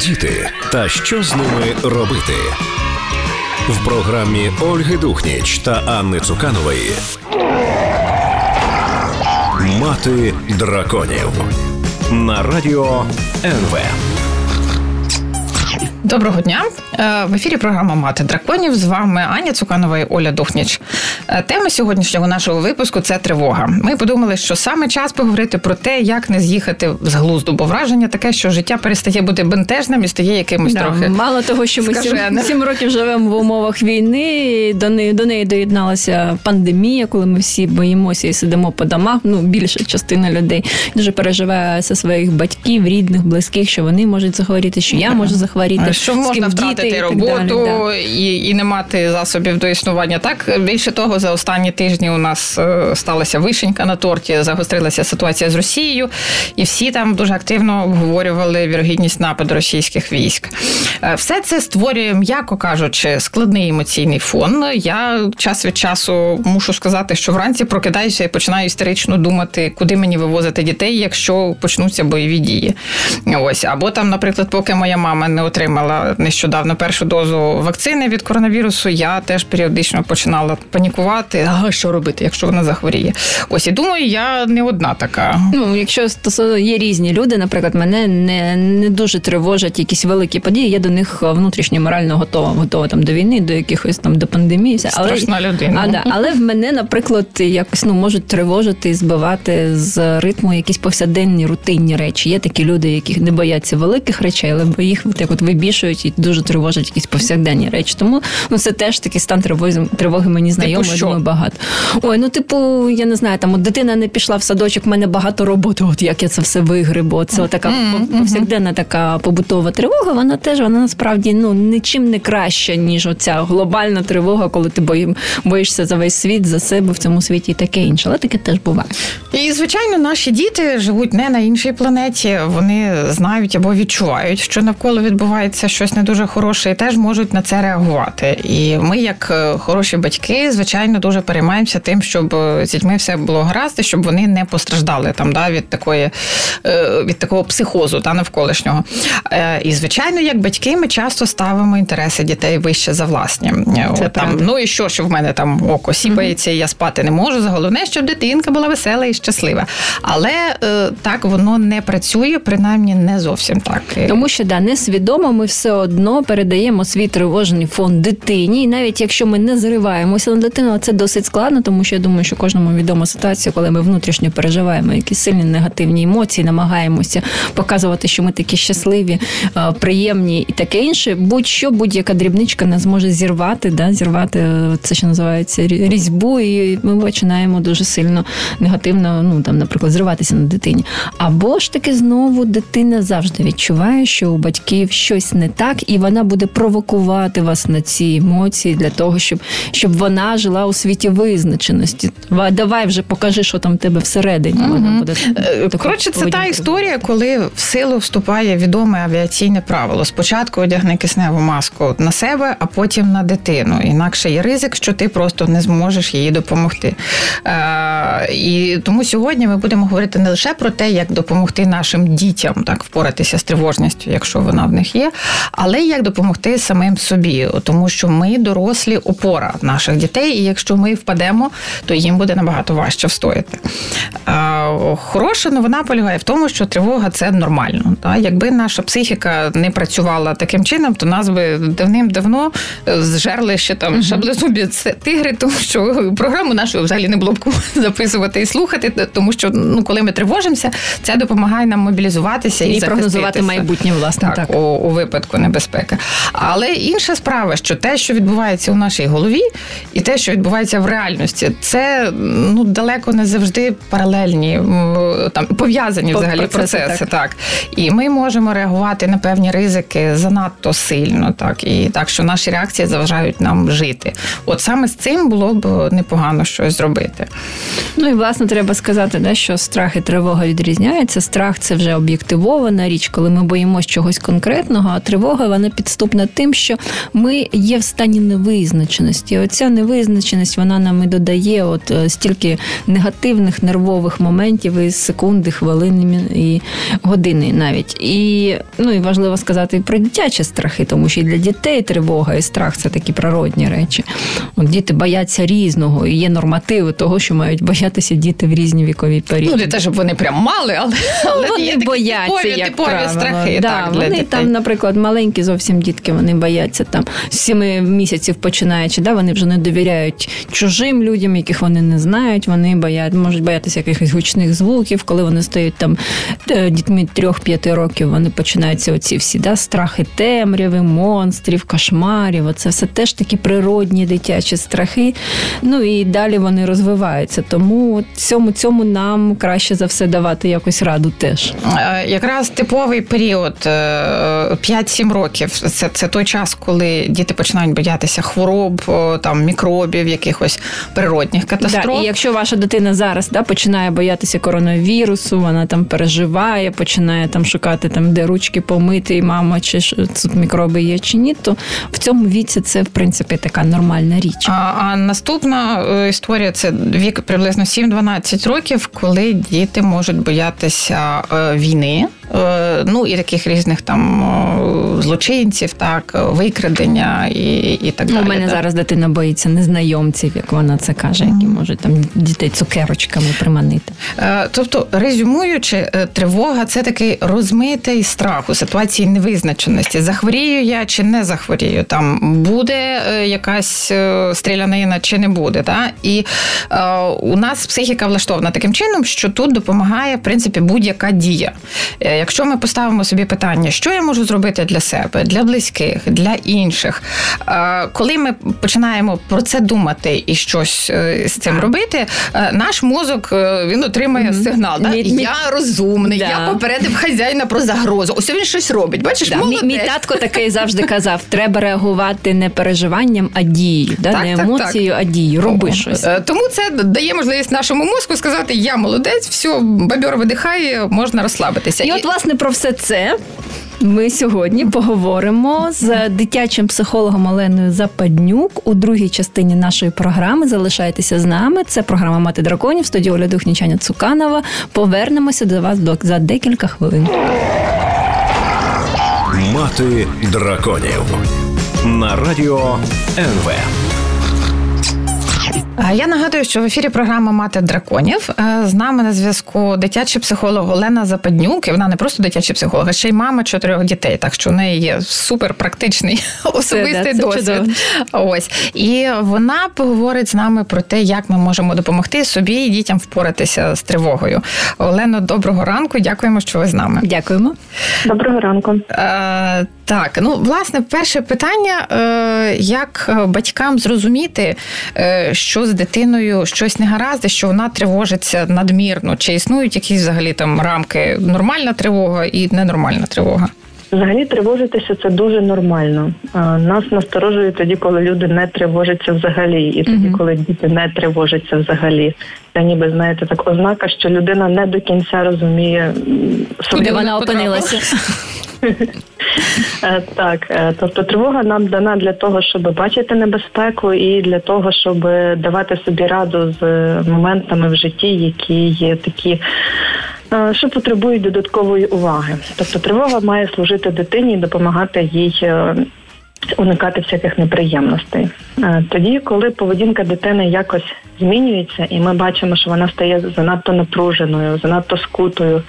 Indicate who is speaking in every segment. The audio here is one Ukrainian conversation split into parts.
Speaker 1: Діти та що з ними робити в програмі Ольги Духніч та Анни Цуканової. Мати драконів на радіо НВ.
Speaker 2: Доброго дня Е, в ефірі. Програма Мати драконів з вами Аня Цуканова і Оля Духніч. Е, тема сьогоднішнього нашого випуску це тривога. Ми подумали, що саме час поговорити про те, як не з'їхати з глузду, бо враження таке, що життя перестає бути бентежним і стає якимось
Speaker 3: да,
Speaker 2: трохи.
Speaker 3: Мало того, що ми сім, сім років живемо в умовах війни. До неї до неї доєдналася пандемія, коли ми всі боїмося і сидимо по домах. Ну більша частина людей дуже переживає за своїх батьків, рідних, близьких, що вони можуть захворіти, що я можу захворіти.
Speaker 2: Що можна втратити роботу далі, і і не мати засобів до існування. Так більше того, за останні тижні у нас е, сталася вишенька на торті, загострилася ситуація з Росією, і всі там дуже активно обговорювали вірогідність нападу російських військ. Е, все це створює, м'яко кажучи, складний емоційний фон. Я час від часу мушу сказати, що вранці прокидаюся і починаю істерично думати, куди мені вивозити дітей, якщо почнуться бойові дії. Ось або там, наприклад, поки моя мама не отримала нещодавно першу дозу вакцини від коронавірусу, я теж періодично починала панікувати. А що робити, якщо вона захворіє? Ось і думаю, я не одна така.
Speaker 3: Ну, якщо стосовно є різні люди, наприклад, мене не не дуже тривожать якісь великі події. Я до них внутрішньо морально готова, готова там до війни, до якихось там до пандемії. Все.
Speaker 2: Але, людина.
Speaker 3: А, да, але в мене, наприклад, якось ну можуть тривожити і збивати з ритму якісь повсяденні рутинні речі. Є такі люди, які не бояться великих речей, але бо їх так от вибішують і дуже тривожать тривожать якісь повсякденні речі. Тому ну це теж такий стан тривоги, тривоги мені знайомий, думаю, багато. Ой, ну типу, я не знаю, там от дитина не пішла в садочок, в мене багато роботи. От як я це все вигрибу. Це така mm-hmm. повсякденна така побутова тривога. Вона теж вона насправді ну нічим не краща, ніж оця глобальна тривога, коли ти бої, боїшся за весь світ, за себе в цьому світі і таке інше. Але таке теж буває.
Speaker 2: І звичайно, наші діти живуть не на іншій планеті. Вони знають або відчувають, що навколо відбувається щось не дуже хороше хороше, і теж можуть на це реагувати. І ми, як е, хороші батьки, звичайно, дуже переймаємося тим, щоб е, з дітьми все було гаразд, і щоб вони не постраждали там да, від такої е, від такого психозу та навколишнього. І звичайно, як батьки, ми часто ставимо інтереси дітей вище за власні. Це там, Ну і що, що в мене там око сіпається, і я спати не можу. Головне, щоб дитинка була весела і щаслива. Але так воно не працює, принаймні не зовсім так.
Speaker 3: Тому що да, несвідомо ми все одно передаємо свій тривожний фон дитині, і навіть якщо ми не зриваємося на дитину, це досить складно, тому що я думаю, що кожному відома ситуація, коли ми внутрішньо переживаємо якісь сильні негативні емоції, намагаємося показувати, що ми такі щасливі, приємні і таке інше. Будь-що, будь-яка дрібничка нас може зірвати, да, зірвати е, це, що називається різьбу, і ми починаємо дуже сильно негативно, ну там, наприклад, зриватися на дитині. Або ж таки знову дитина завжди відчуває, що у батьків щось не так, і вона буде провокувати вас на ці емоції для того, щоб щоб вона жила у світі визначеності. Давай вже покажи, що там в тебе всередині.
Speaker 2: Угу. Вона буде е, Коротше, це та історія, коли в силу вступає відоме авіаційне правило. Спочатку одягни кисневу маску на себе, а потім на дитину. Інакше є ризик, що ти просто не зможеш їй допомогти. Е, І тому сьогодні ми будемо говорити не лише про те, як допомогти нашим дітям так впоратися з тривожністю, якщо вона в них є, але й як допомогти допомогти самим собі, тому що ми дорослі опора наших дітей, і якщо ми впадемо, то їм буде набагато важче встояти. Хороша новина полягає в тому, що тривога це нормально. Якби наша психіка не працювала таким чином, то нас би давним-давно зжерли ще там шаблезубі тигри, тому що програму нашу взагалі не було б записувати і слухати, тому що ну, коли ми тривожимося, це допомагає нам мобілізуватися і,
Speaker 3: і прогнозувати майбутнє власне
Speaker 2: так, так. У, у випадку небезпеки. Але інша справа, що те, що відбувається у нашій голові, і те, що відбувається в реальності, це ну далеко не завжди паралельні, там пов'язані взагалі процеси. процеси так. так. І ми можемо реагувати на певні ризики занадто сильно, так і так, що наші реакції заважають нам жити. От саме з цим було б непогано щось зробити.
Speaker 3: Ну і власне треба сказати, да, що страх і тривога відрізняються. Страх це вже об'єктивована річ, коли ми боїмося чогось конкретного, а тривога вона підступна тим, що ми є в стані невизначеності. Оця невизначеність невизначеність вона нам і додає от е, стільки негативних нервових моментів із секунди, хвилини і години навіть. І ну і важливо сказати про дитячі страхи, тому що і для дітей тривога і страх це такі природні речі. От Діти бояться різного, і є нормативи того, що мають боятися діти в різні вікові періоди.
Speaker 2: Ну, не те, щоб вони прям мали, але, але
Speaker 3: вони
Speaker 2: є
Speaker 3: бояться
Speaker 2: типові,
Speaker 3: як
Speaker 2: типові
Speaker 3: правило.
Speaker 2: страхи.
Speaker 3: Да,
Speaker 2: так, для
Speaker 3: вони
Speaker 2: дітей.
Speaker 3: там, наприклад, маленькі зовсім дітки, вони бояться там з сіми місяців починаючи, да, вони вже не довіряють чужим людям, яких вони не знають. Вони боять, можуть боятися якихось гучних звуків, коли вони стають там е, дітьми трьох-п'яти років, вони починаються оці всі да, страхи темряви, монстрів, кошмарів. Оце все теж такі природні дитячі страхи. Ну і далі вони розвиваються. Тому цьому цьому нам краще за все давати якось раду теж.
Speaker 2: Е, Якраз типовий період е, 5-7 років це, це той час, коли діти починають боятися хвороб, там мікробів, якихось природних катастроф.
Speaker 3: Да, і якщо ваша дитина зараз да, починає боятися коронавірусу, вона там переживає, починає там шукати там, де ручки помити, і мама, чи тут мікроби є чи ні, то в цьому віці це в принципі така нормальна річ.
Speaker 2: А, а наступна е, історія це вік приблизно 7-12 років, коли діти можуть боятися е, війни. Е, Ну і таких різних там е, злочинців, так викрадення і, і так
Speaker 3: Ну,
Speaker 2: далі.
Speaker 3: у мене
Speaker 2: да.
Speaker 3: зараз дитина боїться незнайомців, як вона це каже, які можуть там дітей цукерочками приманити.
Speaker 2: Е, Тобто, резюмуючи, е, тривога це такий розмитий страх у ситуації невизначеності. Захворію я чи не захворію? Там буде е, якась е, стрілянина чи не буде. Та? І е, у нас психіка влаштована таким чином, що тут допомагає в принципі будь-яка дія. Якщо ми поставимо собі питання, що я можу зробити для себе, для близьких, для інших, е, коли ми починаємо про це думати і щось е, з цим робити, е, наш мозок він отримає сигнал. Да?
Speaker 3: Мій-
Speaker 2: Я розумний,
Speaker 3: Да.
Speaker 2: я попередив хазяїна про загрозу. Ось він щось робить. Бачиш,
Speaker 3: Да, мій,
Speaker 2: молодець.
Speaker 3: мій татко такий завжди казав: треба реагувати не переживанням, а дією, да?
Speaker 2: Так,
Speaker 3: не
Speaker 2: так,
Speaker 3: емоцією, а дією. Роби
Speaker 2: О,
Speaker 3: щось.
Speaker 2: Тому це дає можливість нашому мозку сказати: я молодець, все, бабьор видихає, можна розслабитися.
Speaker 3: І от, власне, про все це ми сьогодні поговоримо з дитячим психологом Оленою Западнюк у другій частині нашої програми. Залишайтеся з нами. Це програма Мати драконів. В студії Оля Духнічаня Цуканова. Повернемося до вас за декілька хвилин.
Speaker 1: Мати драконів на радіо НВ.
Speaker 2: А Я нагадую, що в ефірі програма Мати драконів Е, з нами на зв'язку дитячий психолог Олена Западнюк. І вона не просто дитячий психолог, а ще й мама чотирьох дітей. Так що в неї є супер практичний особистий
Speaker 3: це
Speaker 2: досвід.
Speaker 3: чудово.
Speaker 2: Ось і вона поговорить з нами про те, як ми можемо допомогти собі і дітям впоратися з тривогою. Олено, доброго ранку. Дякуємо, що ви з нами.
Speaker 3: Дякуємо.
Speaker 4: Доброго ранку.
Speaker 2: Е, так, ну власне, перше питання: е, як батькам зрозуміти, що з дитиною щось не гаразд, що вона тривожиться надмірно? Чи існують якісь взагалі там рамки нормальна тривога і ненормальна тривога?
Speaker 4: Взагалі тривожитися це дуже нормально. Нас насторожує тоді, коли люди не тривожаться взагалі, і тоді, коли діти не тривожаться взагалі. Це ніби знаєте, так ознака, що людина не до кінця розуміє
Speaker 3: Куди вона опинилася?
Speaker 4: Е, Так, е, тобто тривога нам дана для того, щоб бачити небезпеку, і для того, щоб давати собі раду з е, моментами в житті, які є такі. Що потребують додаткової уваги, тобто тривога має служити дитині і допомагати їй уникати всяких неприємностей. Тоді, коли поведінка дитини якось змінюється, і ми бачимо, що вона стає занадто напруженою, занадто скутою,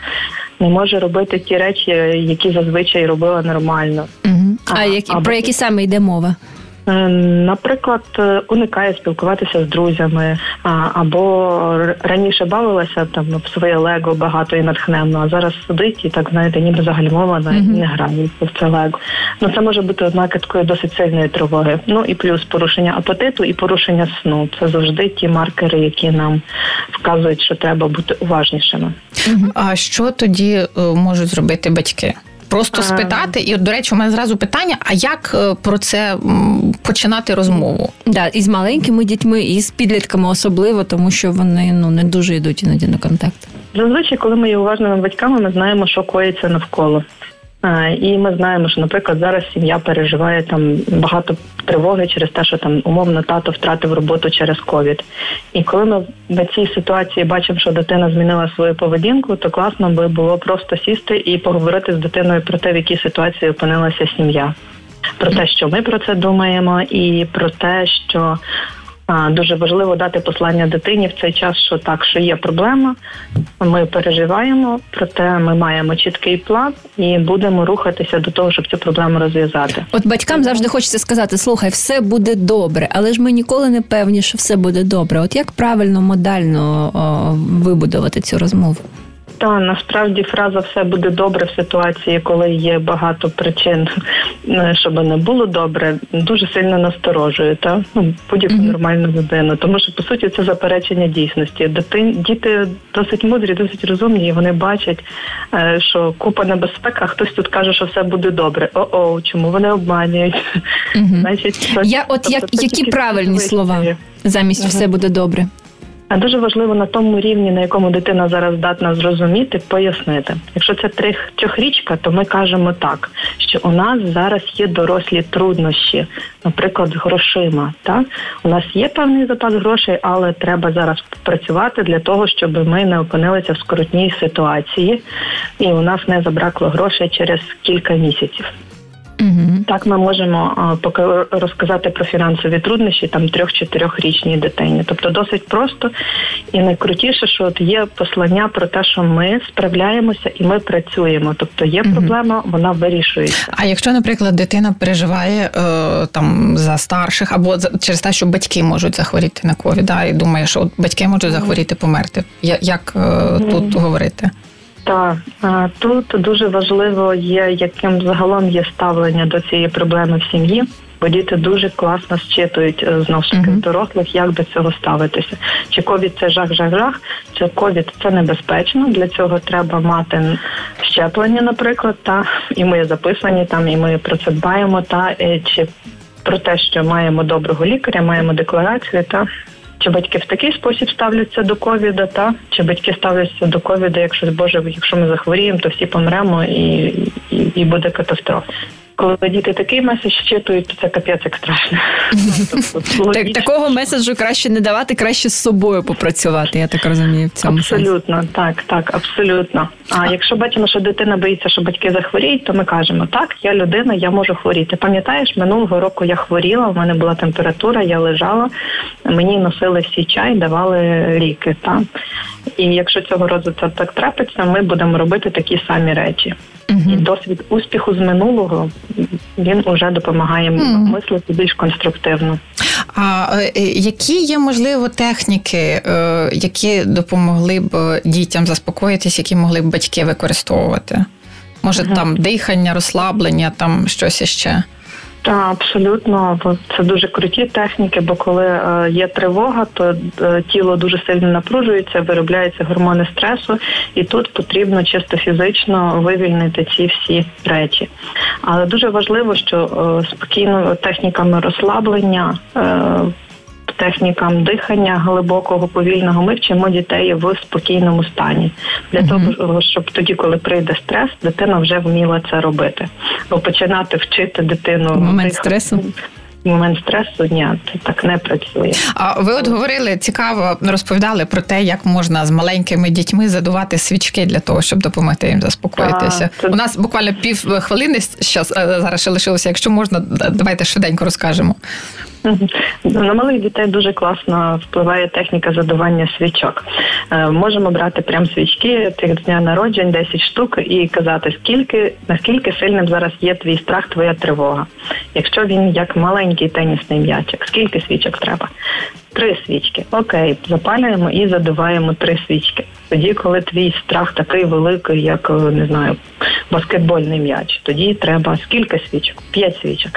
Speaker 4: не може робити ті речі, які зазвичай робила нормально.
Speaker 3: Угу. А
Speaker 4: А,
Speaker 3: які,
Speaker 4: або-
Speaker 3: про які саме йде мова?
Speaker 4: Е, Наприклад, е, уникає спілкуватися з друзями, або раніше бавилася там в своє лего багато і натхненно, а зараз сидить і так знаєте, ніби загальмована і не грає в це лего. Ну це може бути ознака такої досить сильної тривоги. Ну і плюс порушення апетиту і порушення сну. Це завжди ті маркери, які нам вказують, що треба бути уважнішими.
Speaker 2: А що тоді е, можуть зробити батьки? Просто спитати, і от, до речі, у мене зразу питання: а як е, про це починати розмову?
Speaker 3: Да, і з маленькими дітьми, і з підлітками особливо, тому що вони ну не дуже йдуть іноді на контакт.
Speaker 4: Зазвичай, коли ми є уважними батьками, ми знаємо, що коїться навколо. І ми знаємо, що, наприклад, зараз сім'я переживає там багато тривоги через те, що там умовно тато втратив роботу через ковід. І коли ми в цій ситуації бачимо, що дитина змінила свою поведінку, то класно би було просто сісти і поговорити з дитиною про те, в якій ситуації опинилася сім'я. Про те, що ми про це думаємо, і про те, що Дуже важливо дати послання дитині в цей час, що так, що є проблема, ми переживаємо, проте ми маємо чіткий план і будемо рухатися до того, щоб цю проблему розв'язати.
Speaker 3: От батькам завжди хочеться сказати: слухай, все буде добре, але ж ми ніколи не певні, що все буде добре. От як правильно модально о, вибудувати цю розмову?
Speaker 4: Та насправді фраза все буде добре в ситуації, коли є багато причин, е, щоб не було добре, дуже сильно насторожує та ну будь-яку mm-hmm. нормальну людину. Тому що по суті це заперечення дійсності. Дитин діти досить мудрі, досить розумні. і Вони бачать, е, що купа небезпек, а хтось тут каже, що все буде добре. О-о, чому вони обманюють?
Speaker 3: Mm-hmm. Значить, я от як які правильні слова замість mm-hmm. все буде добре.
Speaker 4: Дуже важливо на тому рівні, на якому дитина зараз здатна зрозуміти, пояснити. Якщо це трьохрічка, то ми кажемо так, що у нас зараз є дорослі труднощі, наприклад, з грошима. Так? У нас є певний запас грошей, але треба зараз працювати для того, щоб ми не опинилися в скрутній ситуації, і у нас не забракло грошей через кілька місяців. Так, ми можемо поки розказати про фінансові труднощі там трьох-чотирьохрічній дитині. Тобто досить просто і найкрутіше, що от є послання про те, що ми справляємося і ми працюємо. Тобто є проблема, вона вирішується.
Speaker 2: А якщо, наприклад, дитина переживає е, там за старших або через те, що батьки можуть захворіти на ковід, і думає, що от батьки можуть захворіти, померти. Як е, тут говорити?
Speaker 4: Так, тут дуже важливо є, яким загалом є ставлення до цієї проблеми в сім'ї. Бо діти дуже класно зчитують е, знову ж таки uh-huh. дорослих, як до цього ставитися. Чи ковід це жах-жах-жах, чи ковід це небезпечно. Для цього треба мати щеплення, наприклад, та і ми записані там, і ми про це дбаємо. Та е, чи про те, що маємо доброго лікаря, маємо декларацію, та чи батьки в такий спосіб ставляться до ковіда, та? Чи батьки ставляться до ковіда, якщо Боже, якщо ми захворіємо, то всі помремо і, і, і буде катастрофа коли діти такий меседж щитують, то це капець як страшно.
Speaker 3: Так, Такого меседжу краще не давати, краще з собою попрацювати. Я так розумію. в цьому
Speaker 4: Абсолютно, так, так, абсолютно. А якщо бачимо, що дитина боїться, що батьки захворіють, то ми кажемо, так, я людина, я можу хворіти. Пам'ятаєш, минулого року я хворіла, у мене була температура, я лежала, мені носили всі чай, давали ліки. Та? І якщо цього разу це так трапиться, ми будемо робити такі самі речі. І досвід успіху з минулого він уже допомагає мислити більш конструктивно.
Speaker 2: А е, які є можливо техніки, е, які допомогли б дітям заспокоїтись, які могли б батьки використовувати? Може, там дихання, розслаблення, там щось іще?
Speaker 4: Абсолютно, це дуже круті техніки, бо коли е, є тривога, то е, тіло дуже сильно напружується, виробляються гормони стресу, і тут потрібно чисто фізично вивільнити ці всі речі. Але дуже важливо, що е, спокійно техніками розслаблення технікам дихання глибокого повільного ми вчимо дітей в спокійному стані для uh-huh. того, щоб тоді, коли прийде стрес, дитина вже вміла це робити. Бо починати вчити дитину
Speaker 3: момент стресу.
Speaker 4: Момент стресу ні, це так не працює.
Speaker 2: А ви от говорили цікаво, розповідали про те, як можна з маленькими дітьми задувати свічки для того, щоб допомогти їм заспокоїтися. А, це... У нас буквально пів хвилини зараз ще лишилося. Якщо можна, давайте швиденько розкажемо.
Speaker 4: На малих дітей дуже класно впливає техніка задування свічок. Е, можемо брати прям свічки тих дня народжень, 10 штук, і казати, скільки наскільки сильним зараз є твій страх, твоя тривога. Якщо він як маленький тенісний м'ячик, скільки свічок треба? Три свічки. Окей, запалюємо і задуваємо три свічки. Тоді, коли твій страх такий великий, як не знаю, баскетбольний м'яч, тоді треба скільки свічок? П'ять свічок.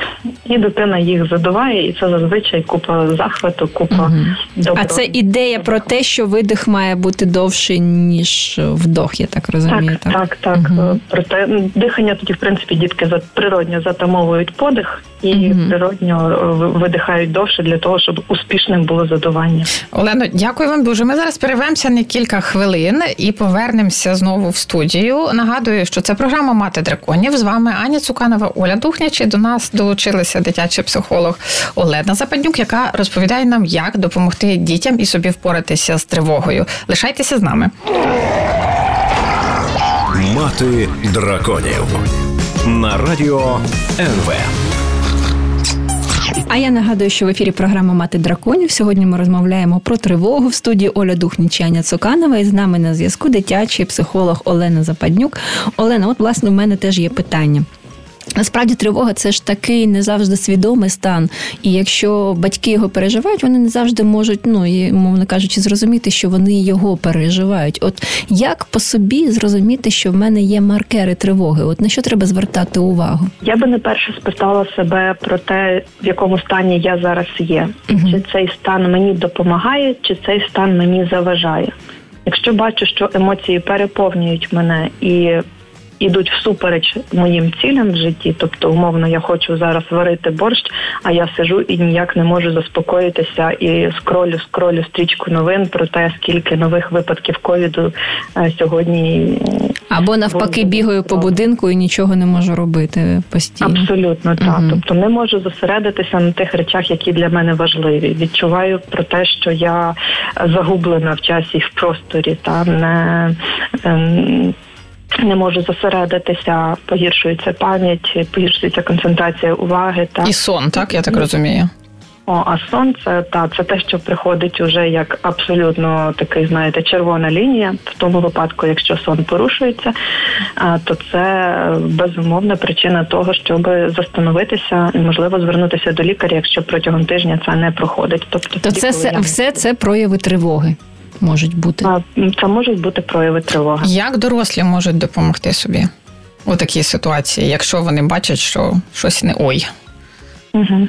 Speaker 4: І дитина їх задуває, і це зазвичай купа захвату, купа угу. добро.
Speaker 3: А це ідея про те, що видих має бути довший, ніж вдох, я так розумію.
Speaker 4: Так, так, так. так. Угу. Проте дихання тоді, в принципі, дітки природньо затамовують подих і угу. природньо видихають довше для того, щоб успішним було задування.
Speaker 2: Олено, дякую вам дуже. Ми зараз перервемося на кілька хвилин і повернемося знову в студію. Нагадую, що це програма Мати драконів. З вами Аня Цуканова, Оля Духняч. І До нас долучилася дитячий психолог Олена Западнюк, яка розповідає нам, як допомогти дітям і собі впоратися з тривогою. Лишайтеся з нами.
Speaker 1: Мати драконів на радіо НВ.
Speaker 3: А я нагадую, що в ефірі програма Мати драконів. Сьогодні ми розмовляємо про тривогу в студії Оля Духніч і Аня Цуканова. І з нами на зв'язку дитячий психолог Олена Западнюк. Олена, от власне в мене теж є питання. Насправді тривога це ж такий не завжди свідомий стан. І якщо батьки його переживають, вони не завжди можуть, ну і мовно кажучи, зрозуміти, що вони його переживають. От як по собі зрозуміти, що в мене є маркери тривоги? От на що треба звертати увагу?
Speaker 4: Я би не перше спитала себе про те, в якому стані я зараз є, uh чи цей стан мені допомагає, чи цей стан мені заважає. Якщо бачу, що емоції переповнюють мене і ідуть всупереч моїм цілям в житті. Тобто, умовно, я хочу зараз варити борщ, а я сижу і ніяк не можу заспокоїтися і скролю, скролю стрічку новин про те, скільки нових випадків ковіду е, сьогодні.
Speaker 3: Або навпаки бігаю по будинку і нічого не можу робити постійно.
Speaker 4: Абсолютно так. Угу. Тобто не можу зосередитися на тих речах, які для мене важливі. Відчуваю про те, що я загублена в часі і в просторі, та не. Не можу зосередитися, погіршується пам'ять, погіршується концентрація уваги.
Speaker 2: Та і сон, так я так розумію.
Speaker 4: О, а сон це та це те, що приходить уже як абсолютно такий, знаєте, червона лінія. В тому випадку, якщо сон порушується, то це безумовна причина того, щоб застановитися і можливо звернутися до лікаря, якщо протягом тижня це не проходить.
Speaker 3: Тобто, то це все, все це прояви тривоги можуть бути?
Speaker 4: Це можуть бути прояви тривоги.
Speaker 2: Як дорослі можуть допомогти собі у такій ситуації, якщо вони бачать, що щось не ой?
Speaker 4: Угу.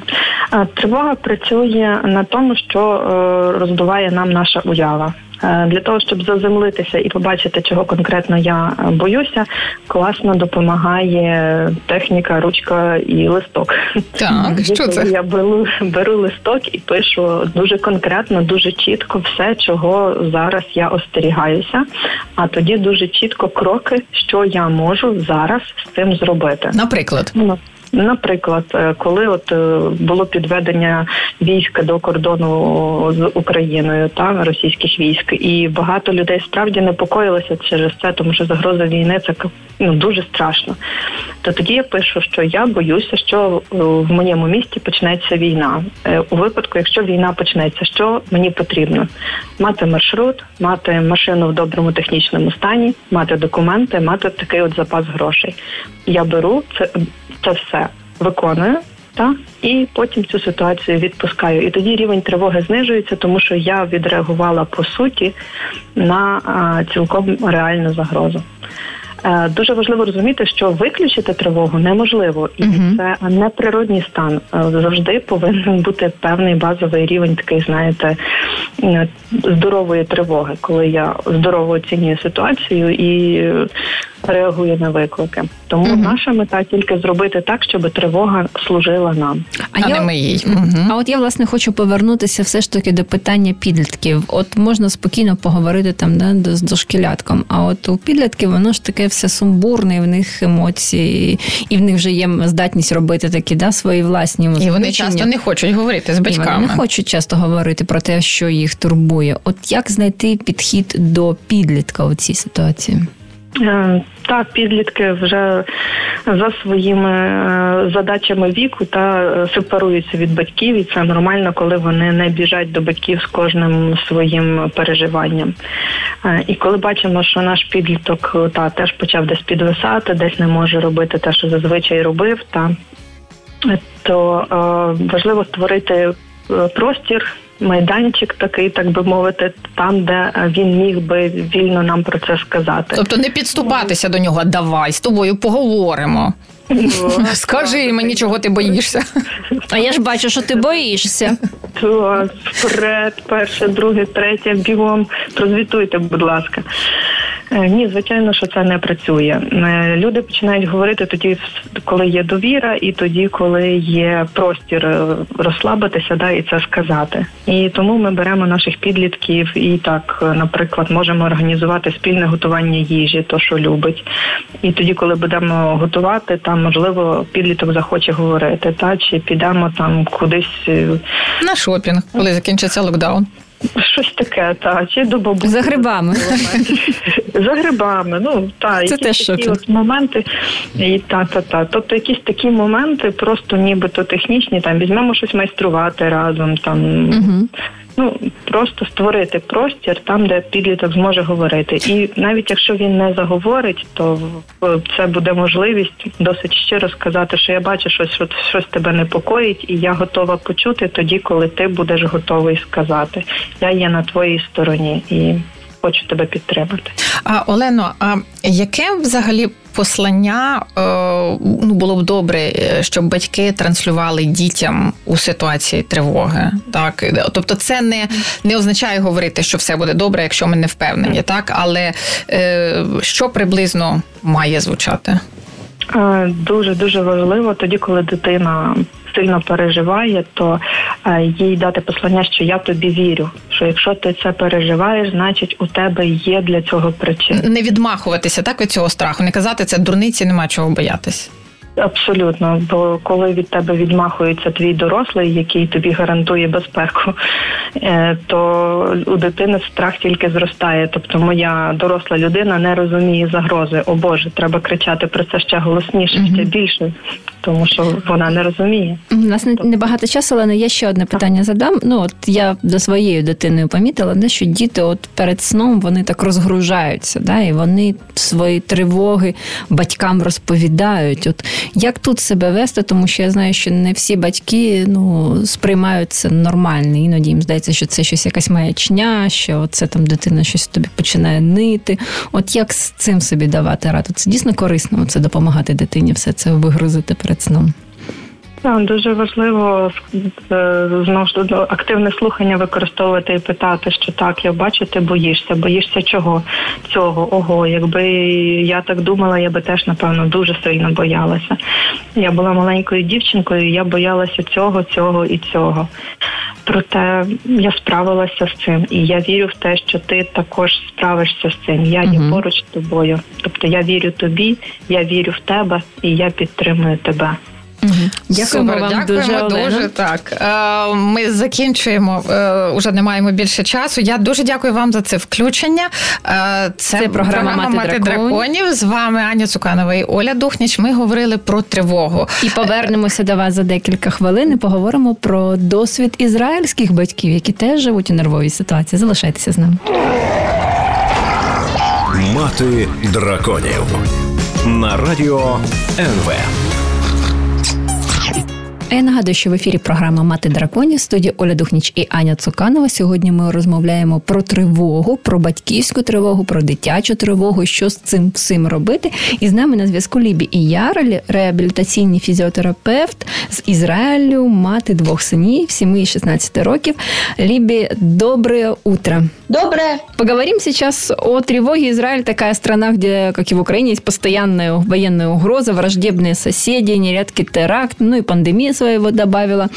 Speaker 4: Тривога працює на тому, що е, роздуває нам наша уява. Е, для того щоб заземлитися і побачити, чого конкретно я е, боюся, класно допомагає техніка, ручка і листок.
Speaker 2: Так, що це?
Speaker 4: Я беру беру листок і пишу дуже конкретно, дуже чітко все, чого зараз я остерігаюся. А тоді дуже чітко кроки, що я можу зараз з цим зробити.
Speaker 2: Наприклад.
Speaker 4: Наприклад, е, коли от е, було підведення війська до кордону з Україною та російських військ, і багато людей справді непокоїлися через це, тому що загроза війни це ну дуже страшно. То тоді я пишу, що я боюся, що е, в моєму місті почнеться війна. У випадку, якщо війна почнеться, що мені потрібно мати маршрут, мати машину в доброму технічному стані, мати документи, мати такий от запас грошей. Я беру це це все виконую. Та і потім цю ситуацію відпускаю. І тоді рівень тривоги знижується, тому що я відреагувала по суті на а, цілком реальну загрозу. Е, дуже важливо розуміти, що виключити тривогу неможливо, і uh-huh. це неприродній стан. Е, завжди повинен бути певний базовий рівень, такий, знаєте, здорової тривоги, коли я здорово оцінюю ситуацію і реагує на виклики. Тому угу. наша мета тільки зробити так, щоб тривога служила нам,
Speaker 2: а, а я, не ми їй.
Speaker 3: Угу. А от я власне хочу повернутися все ж таки до питання підлітків. От можна спокійно поговорити там да, з дошкілятком. А от у підлітків воно ж таке все сумбурне, і в них емоції, і в них вже є здатність робити такі да, свої власні
Speaker 2: І вони часто не хочуть говорити з батьками. І
Speaker 3: вони не хочуть часто говорити про те, що їх турбує. От як знайти підхід до підлітка у цій ситуації?
Speaker 4: Е, та підлітки вже за своїми е, задачами віку та е, сепаруються від батьків, і це нормально, коли вони не біжать до батьків з кожним своїм переживанням. І коли бачимо, що наш підліток та теж почав десь підвисати, десь не може робити те, що зазвичай робив, та то важливо створити простір майданчик такий, так би мовити, там, де е, він міг би вільно нам про це сказати.
Speaker 2: Тобто не підступатися до нього, давай з тобою поговоримо. Скажи мені, чого ти боїшся.
Speaker 3: А я ж бачу, що ти боїшся.
Speaker 4: То вперед, перше, друге, третє, бігом. Прозвітуйте, будь ласка. Е, ні, звичайно, що це не працює. Е, люди починають говорити тоді, коли є довіра, і тоді, коли є простір е, розслабитися, да, і це сказати. І тому ми беремо наших підлітків і так, наприклад, можемо організувати спільне готування їжі, то що любить. І тоді, коли будемо готувати, там можливо підліток захоче говорити, та чи підемо там кудись
Speaker 2: на шопінг, коли закінчиться локдаун.
Speaker 4: Щось таке, та чи до бабусі.
Speaker 3: За грибами.
Speaker 4: За грибами. Ну та
Speaker 3: Це теж
Speaker 4: такі от моменти, і та та та. Тобто якісь такі моменти, просто нібито технічні, там візьмемо щось майструвати разом, там угу. Ну просто створити простір там, де підліток зможе говорити, і навіть якщо він не заговорить, то це буде можливість досить щиро сказати, що я бачу, що щось щось тебе непокоїть, і я готова почути тоді, коли ти будеш готовий сказати. Я є на твоїй стороні і хочу тебе підтримати.
Speaker 2: А Олено, а яке взагалі послання е, ну було б добре, е, щоб батьки транслювали дітям у ситуації тривоги? Так, тобто, це не не означає говорити, що все буде добре, якщо ми не впевнені, так але е, що приблизно має звучати?
Speaker 4: Дуже дуже важливо тоді, коли дитина сильно переживає, то е, їй дати послання, що я тобі вірю. Що якщо ти це переживаєш, значить у тебе є для цього причина.
Speaker 2: Не відмахуватися так від цього страху, не казати це дурниці, нема чого боятись.
Speaker 4: Абсолютно, бо коли від тебе відмахується твій дорослий, який тобі гарантує безпеку, е, то у дитини страх тільки зростає. Тобто, моя доросла людина не розуміє загрози. О Боже, треба кричати про це ще голосніше, ще більше тому що вона не розуміє.
Speaker 3: У нас не, не часу, але я ще одне питання задам. Ну от я за своєю дитиною помітила, не що діти, от перед сном вони так розгружаються, да, і вони свої тривоги батькам розповідають. От як тут себе вести, тому що я знаю, що не всі батьки ну сприймають це нормально. Іноді їм здається, що це щось якась маячня, що це там дитина щось тобі починає нити. От як з цим собі давати раду? Це дійсно корисно це допомагати дитині, все це вигрузити перед сном?
Speaker 4: Дуже важливо е, знову ж активне слухання використовувати і питати, що так, я бачу, ти боїшся. Боїшся чого? Цього, ого, якби я так думала, я би теж напевно дуже сильно боялася. Я була маленькою дівчинкою, я боялася цього, цього і цього. Проте я справилася з цим, і я вірю в те, що ти також справишся з цим. Я є поруч з тобою. Тобто я вірю тобі, я вірю в тебе і я підтримую тебе.
Speaker 2: Дякуємо Супер, вам дякуємо дуже, дуже так. Е, ми закінчуємо. Уже не маємо більше часу. Я дуже дякую вам за це включення.
Speaker 3: Е, це, це програма, програма Мати драконів. драконів.
Speaker 2: З вами Аня Цуканова і Оля Духніч. Ми говорили про тривогу.
Speaker 3: І повернемося до вас за декілька хвилин. і Поговоримо про досвід ізраїльських батьків, які теж живуть у нервовій ситуації. Залишайтеся з нами.
Speaker 1: Мати драконів на радіо НВ.
Speaker 3: А я нагадую, що в ефірі програма Мати драконів студії Оля Духніч і Аня Цуканова. Сьогодні ми розмовляємо про тривогу, про батьківську тривогу, про дитячу тривогу, що з цим всім робити. І з нами на зв'язку Лібі і Яр, реабілітаційний фізіотерапевт з Ізраїлю, мати двох синів, 7 і 16 років. Либи, доброе утро.
Speaker 5: Доброе.
Speaker 3: Поговорим сейчас о тревоге. Израиль такая страна, где, как и в Украине, есть постоянная военная угроза, враждебные соседи, нередки теракт, ну и пандемия своего добавила.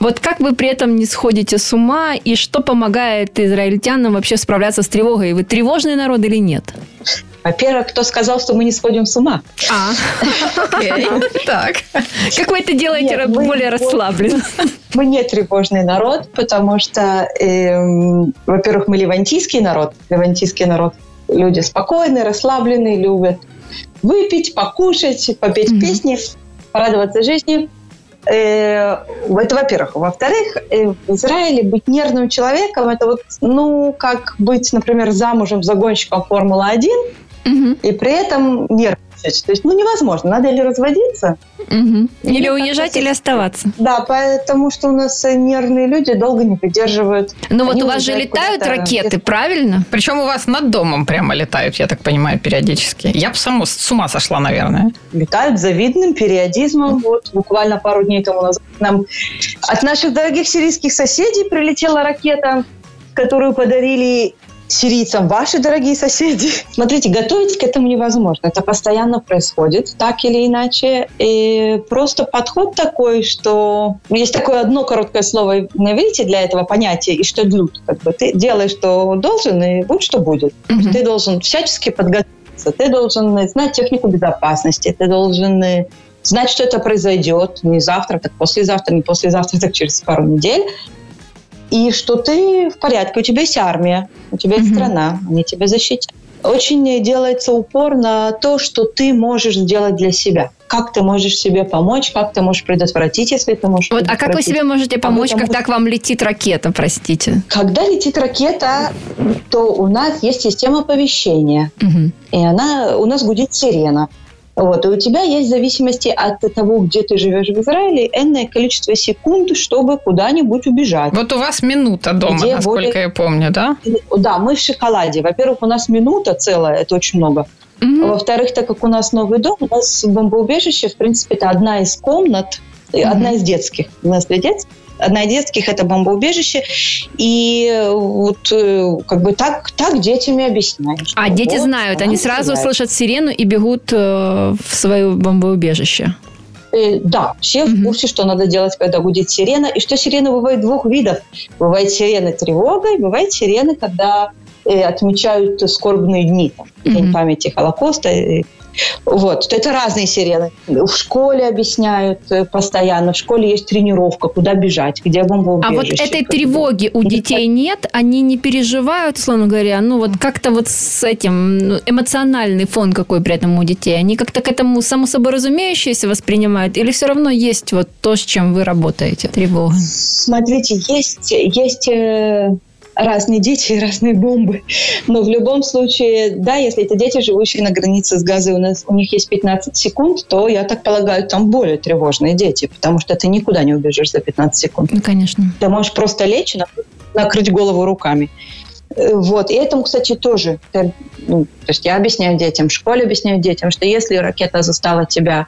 Speaker 3: Вот как вы при этом не сходите с ума и что помогает израильтянам вообще справляться с тревогой? Вы тревожный народ или нет?
Speaker 5: Во-первых, кто сказал, что мы не сходим с ума?
Speaker 3: А, окей. Так. Как вы это делаете Нет, более расслабленно?
Speaker 5: Мы не тревожный народ, потому что, э, во-первых, мы левантийский народ. Левантийский народ люди спокойные, расслабленные, любят выпить, покушать, попеть mm-hmm. песни, порадоваться жизни. Э, это во-первых. Во-вторых, э, в Израиле быть нервным человеком это вот, ну, как быть, например, замужем за гонщиком Формулы-1 угу. и при этом нервничать. То есть, ну, невозможно. Надо или разводиться.
Speaker 3: Угу. Или уезжать, или оставаться.
Speaker 5: Да, потому что у нас нервные люди долго не выдерживают.
Speaker 3: Ну, вот у вас же летают ракеты, правильно?
Speaker 2: Причем у вас над домом прямо летают, я так понимаю, периодически. Я бы само с ума сошла, наверное.
Speaker 5: Летают завидным периодизмом. Вот буквально пару дней тому назад нам от наших дорогих сирийских соседей прилетела ракета, которую подарили сирийцам ваши дорогие соседи. Смотрите, готовить к этому невозможно. Это постоянно происходит, так или иначе. И просто подход такой, что есть такое одно короткое слово на иврите для этого понятия, и что длют. Как бы ты делаешь, что должен, и будь что будет. Mm-hmm. Ты должен всячески подготовиться. Ты должен знать технику безопасности. Ты должен знать, что это произойдет не завтра, так послезавтра, не послезавтра, так через пару недель и что ты в порядке, у тебя есть армия, у тебя есть mm-hmm. страна, они тебя защитят. Очень делается упор на то, что ты можешь сделать для себя. Как ты можешь себе помочь, как ты можешь предотвратить, если ты можешь
Speaker 3: вот, А как вы себе можете помочь, когда может... к вам летит ракета, простите?
Speaker 5: Когда летит ракета, то у нас есть система оповещения. Угу. И она, у нас гудит сирена. Вот. И у тебя есть в зависимости от того, где ты живешь в Израиле, энное количество секунд, чтобы куда-нибудь убежать.
Speaker 2: Вот у вас минута дома, где насколько более... я помню, да?
Speaker 5: Да, мы в шоколаде. Во-первых, у нас минута целая, это очень много. Угу. Во-вторых, так как у нас новый дом, у нас бомбоубежище, в принципе, это одна из комнат, угу. одна из детских. У нас для детских одна из детских – это бомбоубежище. И вот э, как бы так, так детям и объясняешь.
Speaker 3: А дети вот, знают, они сразу знает. слышат сирену и бегут э, в свое бомбоубежище.
Speaker 5: Э, да, все в курсе, что надо делать, когда гудит сирена. И что сирена бывает двух видов. Бывает сирена тревога, и бывает сирена, когда отмечают скорбные дни. Там, День памяти Холокоста, вот, это разные сирены. В школе объясняют э, постоянно, в школе есть тренировка, куда бежать, где бомбоубежище.
Speaker 3: А вот этой тревоги у детей нет, они не переживают, условно говоря, ну вот как-то вот с этим ну, эмоциональный фон какой при этом у детей, они как-то к этому само собой разумеющееся воспринимают? Или все равно есть вот то, с чем вы работаете, тревога?
Speaker 5: Смотрите, есть, есть э, разные дети и разные бомбы. Но в любом случае, да, если это дети, живущие на границе с газой, у, нас, у них есть 15 секунд, то, я так полагаю, там более тревожные дети, потому что ты никуда не убежишь за 15 секунд.
Speaker 3: Ну, конечно.
Speaker 5: Ты можешь просто лечь и накрыть голову руками. Э, вот. И этому, кстати, тоже. Ну, то есть я объясняю детям, в школе объясняю детям, что если ракета застала тебя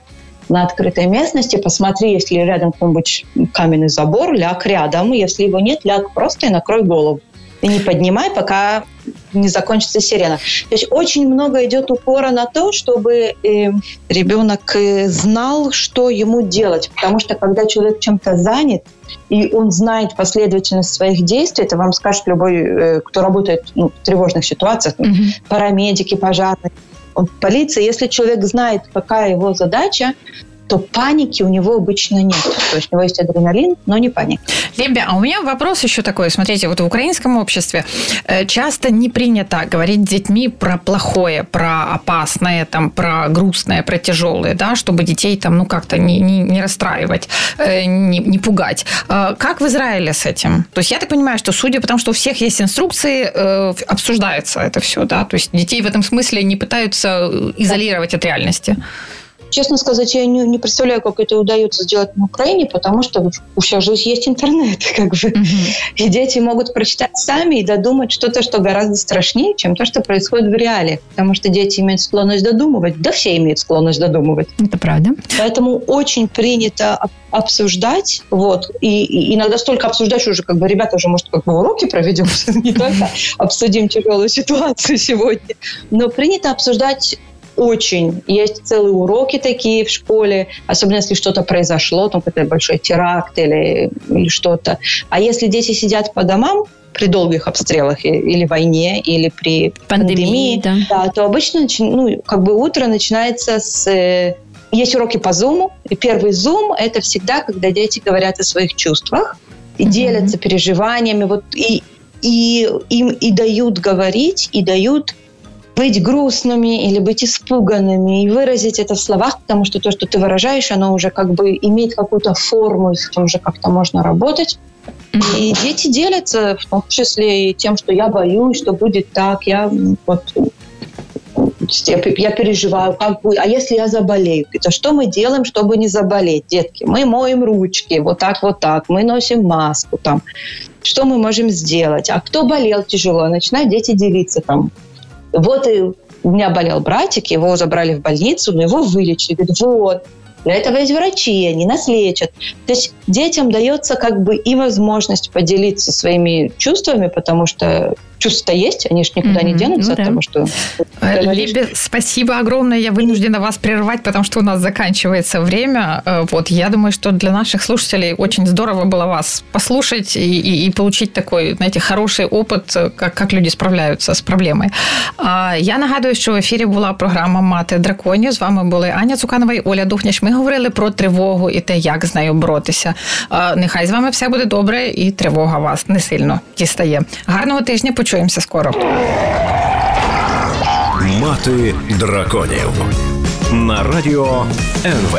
Speaker 5: на открытой местности, посмотри, если рядом какой-нибудь каменный забор, ляг рядом. Если его нет, ляг просто и накрой голову и не поднимай, пока не закончится сирена. То есть очень много идет упора на то, чтобы э, ребенок э, знал, что ему делать. Потому что когда человек чем-то занят, и он знает последовательность своих действий, это вам скажет любой, э, кто работает ну, в тревожных ситуациях, mm-hmm. парамедики, пожарные, полиция. Если человек знает, какая его задача, то паники у него обычно нет. То есть у него есть адреналин, но не паника.
Speaker 2: Лебя, а у меня вопрос еще такой. Смотрите, вот в украинском обществе э, часто не принято говорить с детьми про плохое, про опасное, там, про грустное, про тяжелое, да, чтобы детей там, ну, как-то не, не, не расстраивать, э, не, не пугать. А как в Израиле с этим? То есть я так понимаю, что судя по тому, что у всех есть инструкции, э, обсуждается это все, да? То есть детей в этом смысле не пытаются изолировать от реальности.
Speaker 5: Честно сказать, я не, не представляю, как это удается сделать на Украине, потому что у всех же есть интернет, как бы. Mm-hmm. И дети могут прочитать сами и додумать что-то, что гораздо страшнее, чем то, что происходит в реале. Потому что дети имеют склонность додумывать. Да все имеют склонность додумывать.
Speaker 3: Это правда.
Speaker 5: Поэтому очень принято обсуждать, вот, и, и иногда столько обсуждать, уже как бы ребята уже, может, как бы уроки проведем, не только обсудим тяжелую ситуацию сегодня, но принято обсуждать очень. Есть целые уроки такие в школе, особенно если что-то произошло, там какой-то большой теракт или, или что-то. А если дети сидят по домам, при долгих обстрелах или войне, или при пандемии, пандемии да. Да, то обычно ну, как бы утро начинается с... Э, есть уроки по Zoom, и первый Zoom – это всегда, когда дети говорят о своих чувствах и mm-hmm. делятся переживаниями, вот, и, и им и дают говорить, и дают быть грустными или быть испуганными и выразить это в словах, потому что то, что ты выражаешь, оно уже как бы имеет какую-то форму, с этим уже как-то можно работать. И дети делятся, в том числе и тем, что я боюсь, что будет так, я вот я переживаю, как бы, а если я заболею? Это что мы делаем, чтобы не заболеть, детки? Мы моем ручки, вот так, вот так, мы носим маску там. Что мы можем сделать? А кто болел тяжело? Начинают дети делиться там вот и у меня болел братик, его забрали в больницу, но его вылечили. Говорит, вот, для этого есть врачи, они нас лечат. То есть детям дается как бы и возможность поделиться своими чувствами, потому что чувства есть, они же никуда mm-hmm. не денутся ну, от да. того, что...
Speaker 2: Либе, спасибо огромное. Я вынуждена вас прервать, потому что у нас заканчивается время. Э, вот, я думаю, что для наших слушателей очень здорово было вас послушать и, и, и получить такой, знаете, хороший опыт, э, как, как люди справляются з проблемою. Я нагадую, що в ефірі була програма Мати драконів. З вами були Аня Цуканова і Оля Духняш. Ми говорили про тривогу і те, як з нею боротися. Нехай з вами все буде добре, і тривога вас не сильно дістає. Гарного тижня почуємося скоро.
Speaker 1: Мати драконів на радіо НВ.